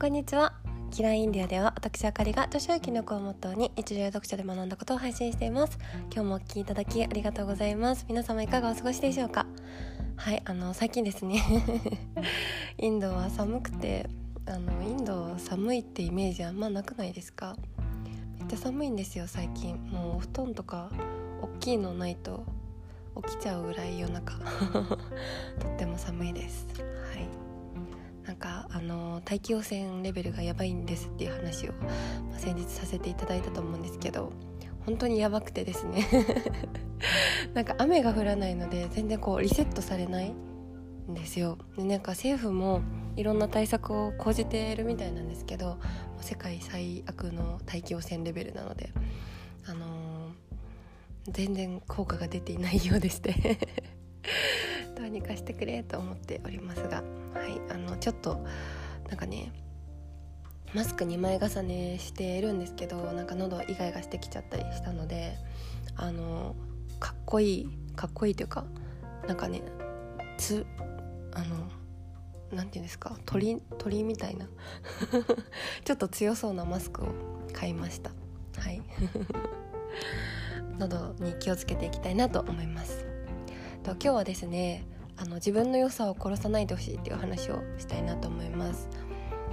こんにちは。キラインディアでは私あかりが女子力力をモットーに日常読書で学んだことを配信しています。今日もお聴きいただきありがとうございます。皆様いかがお過ごしでしょうか？はいあの最近ですね。インドは寒くてあのインド寒いってイメージあんまなくないですか？めっちゃ寒いんですよ最近。もうお布団とか大きいのないと起きちゃうぐらい夜中。とっても寒いです。かあの大気汚染レベルがやばいんですっていう話を、まあ、先日させていただいたと思うんですけど本当にやばくてですね。なんか雨が降らないので全然こうリセットされないんですよ。でなんか政府もいろんな対策を講じているみたいなんですけど世界最悪の大気汚染レベルなのであのー、全然効果が出ていないようでして。どうにかしてくれと思っておりますが。はいあのちょっとなんかねマスク2枚重ねしてるんですけどなんか喉イガイガしてきちゃったりしたのであのかっこいいかっこいいというかなんかねつあの何て言うんですか鳥鳥みたいな ちょっと強そうなマスクを買いました。はい。喉に気をつけていきたいなと思います。と今日はですねあの自分の良さを殺さないでほしいっていう話をしたいなと思います。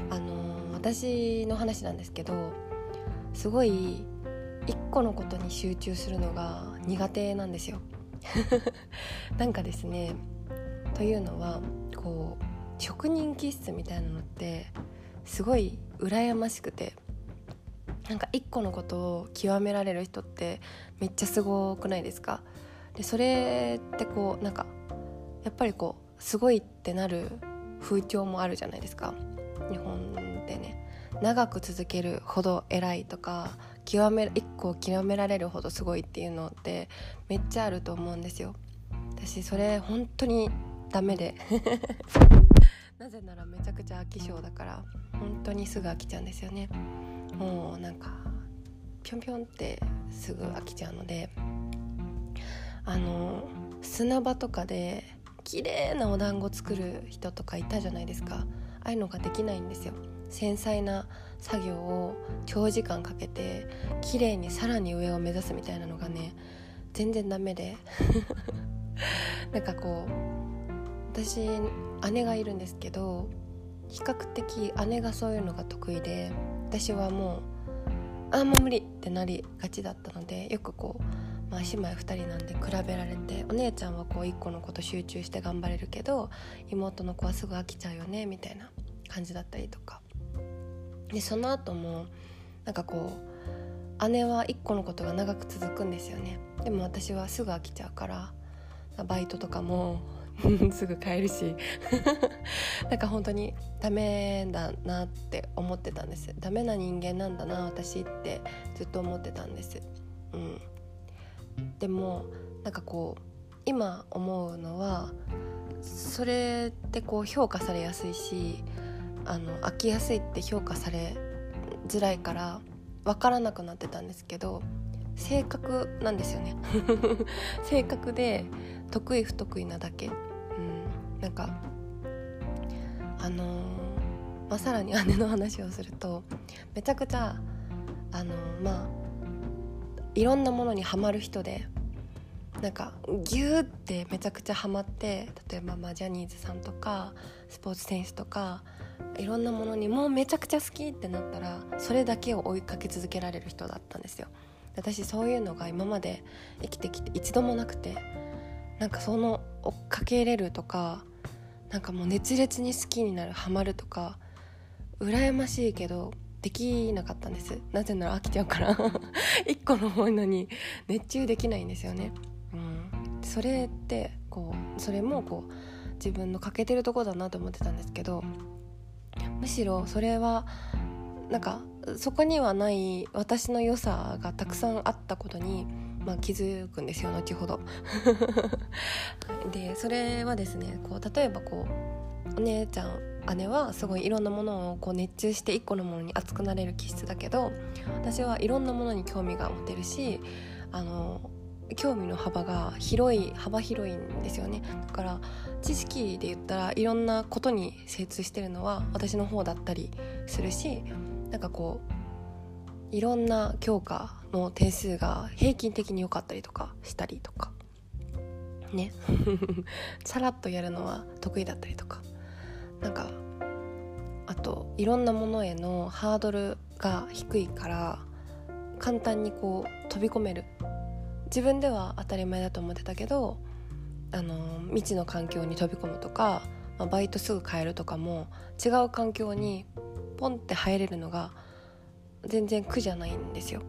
あの私の話なんですけどすごい一個のことに集中するのが苦手なんですよ。なんかですねというのはこう職人気質みたいなのってすごい羨ましくてなんか一個のことを極められる人ってめっちゃすごくないですか？でそれってこうなんかやっぱりこうすごいってなる風潮もあるじゃないですか。日本でね。長く続けるほど偉いとか極め一個極められるほどすごいっていうのってめっちゃあると思うんですよ。私それ本当にダメで。なぜならめちゃくちゃ飽き性だから本当にすぐ飽きちゃうんですよね。もうなんかぴょんぴょんってすぐ飽きちゃうのであの砂場とかで綺麗なお団子作る人とかいたじゃないですか。ああいうのができないんですよ。繊細な作業を長時間かけて綺麗にさらに上を目指すみたいなのがね全然ダメで。なんかこう私姉がいるんですけど比較的姉がそういうのが得意で私はもうあもう無理ってなりがちだったのでよくこうまあ、姉妹2人なんで比べられてお姉ちゃんはこう1個のこと集中して頑張れるけど妹の子はすぐ飽きちゃうよねみたいな感じだったりとか。でその後もなんかこう姉は1個のことが長く続くんですよね。でも私はすぐ飽きちゃうからバイトとかも すぐ帰るし。なんか本当にダメだなって思ってたんです。ダメな人間なんだな私ってずっと思ってたんです。うん。でもなんかこう今思うのはそれってこう評価されやすいしあの飽きやすいって評価されづらいから分からなくなってたんですけど性格なんですよね。性格で得意不得意なだけ、うん、なんかあのー、まあ、さらに姉の話をするとめちゃくちゃあのー、まあいろんなものにはまる人でなんかギューってめちゃくちゃハマって例えばまあジャニーズさんとかスポーツ選手とかいろんなものにもうめちゃくちゃ好きってなったらそれだけを追いかけ続けられる人だったんですよ。私そういうのが今まで生きてきて一度もなくてなんかその追っかけれるとかなんかもう熱烈に好きになるハマるとか羨ましいけどできなかったんです。なぜなら飽きちゃうから。一個のものに熱中できないんですよね、うん、それってこうそれもこう自分の欠けてるとこだなと思ってたんですけどむしろそれはなんかそこにはない私の良さがたくさんあったことに、まあ、気づくんですよ後ほど。でそれはですねこう例えばこうお姉ちゃん姉はすごいいろんなものをこう熱中して一個のものに熱くなれる気質だけど私はいろんなものに興味が持てるしあの興味の幅が広い幅広いんですよね。だから知識で言ったらいろんなことに精通してるのは私の方だったりするしなんかこういろんな教科の点数が平均的に良かったりとかしたりとか。ね。さらっとやるのは得意だったりとか。なんかあといろんなものへのハードルが低いから簡単にこう飛び込める。自分では当たり前だと思ってたけどあの未知の環境に飛び込むとか、まあ、バイトすぐ変えるとかも違う環境にポンって入れるのが全然苦じゃないんですよ。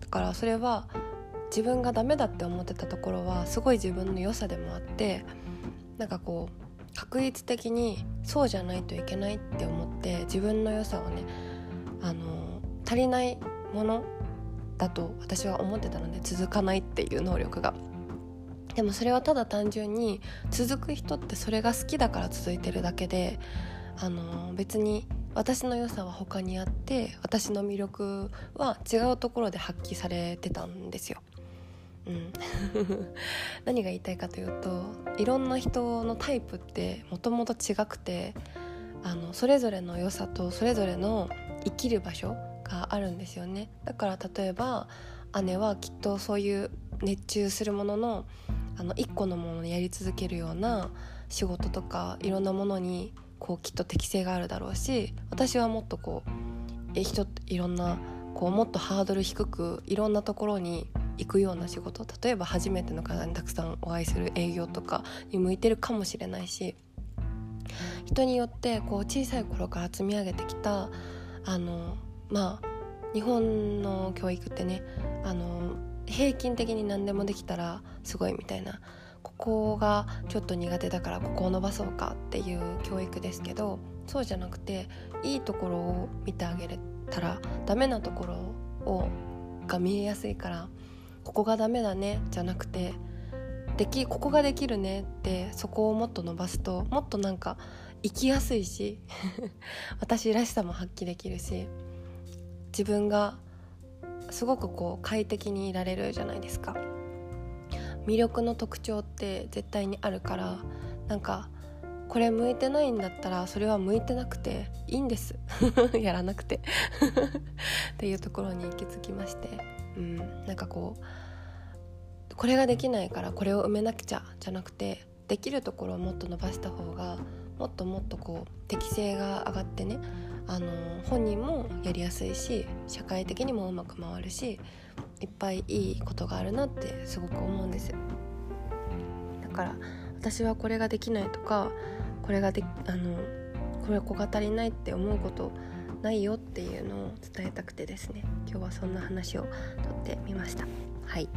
だからそれは自分がダメだって思ってたところはすごい自分の良さでもあってなんかこう確率的にそうじゃないといけないって思って自分の良さをねあの足りないものだと私は思ってたので続かないっていう能力がでもそれはただ単純に続く人ってそれが好きだから続いてるだけであの別に私の良さは他にあって私の魅力は違うところで発揮されてたんですよ。うん、何が言いたいかというといろんな人のタイプってもともと違くてあのそれぞれの良さとそれぞれの生きる場所があるんですよね。だから例えば姉はきっとそういう熱中するもののあの1個のものをやり続けるような仕事とかいろんなものにこうきっと適性があるだろうし私はもっとこうえ人いろんなこうもっとハードル低くいろんなところに行くような仕事例えば初めての方にたくさんお会いする営業とかに向いてるかもしれないし人によってこう小さい頃から積み上げてきたあのまあ日本の教育ってねあの平均的に何でもできたらすごいみたいなここがちょっと苦手だからここを伸ばそうかっていう教育ですけどそうじゃなくていいところを見てあげれたらダメなところをが見えやすいからここがダメだねじゃなくてできここができるねってそこをもっと伸ばすともっとなんか生きやすいし 私らしさも発揮できるし自分がすごくこう快適にいられるじゃないですか。魅力の特徴って絶対にあるからなんかこれ向いてないんだったらそれは向いてなくていいんです。やらなくて。っていうところに行き着きまして。うん。なんかこうこれができないからこれを埋めなくちゃじゃなくてできるところをもっと伸ばした方がもっともっとこう適性が上がってねあの本人もやりやすいし社会的にもうまく回るしいっぱいいいことがあるなってすごく思うんですだから私はこれができないとかこれがであのこれ子が足りないって思うことないよっていうのを伝えたくてですね。今日はそんな話をとってみました。はい。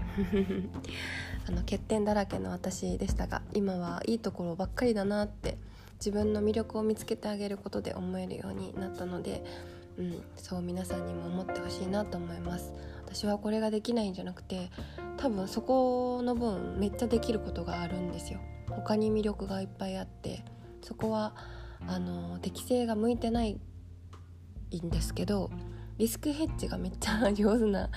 あの欠点だらけの私でしたが今はいいところばっかりだなって自分の魅力を見つけてあげることで思えるようになったので、うん、そう皆さんにも思ってほしいなと思います。私はこれができないんじゃなくて多分そこの分めっちゃできることがあるんですよ。他に魅力がいっぱいあってそこはあの適性が向いてないいんですけどリスクヘッジがめっちゃ上手な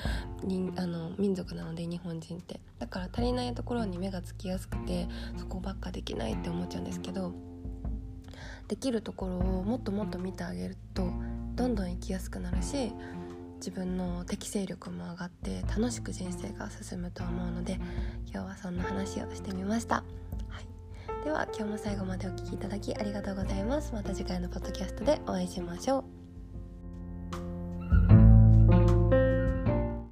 人あの民族なので日本人って。だから足りないところに目がつきやすくてそこばっかできないって思っちゃうんですけどできるところをもっともっと見てあげるとどんどん生きやすくなるし自分の適正力も上がって楽しく人生が進むと思うので今日はそんな話をしてみました、はい、では今日も最後までお聴きいただきありがとうございます。また次回のポッドキャストでお会いしましょう。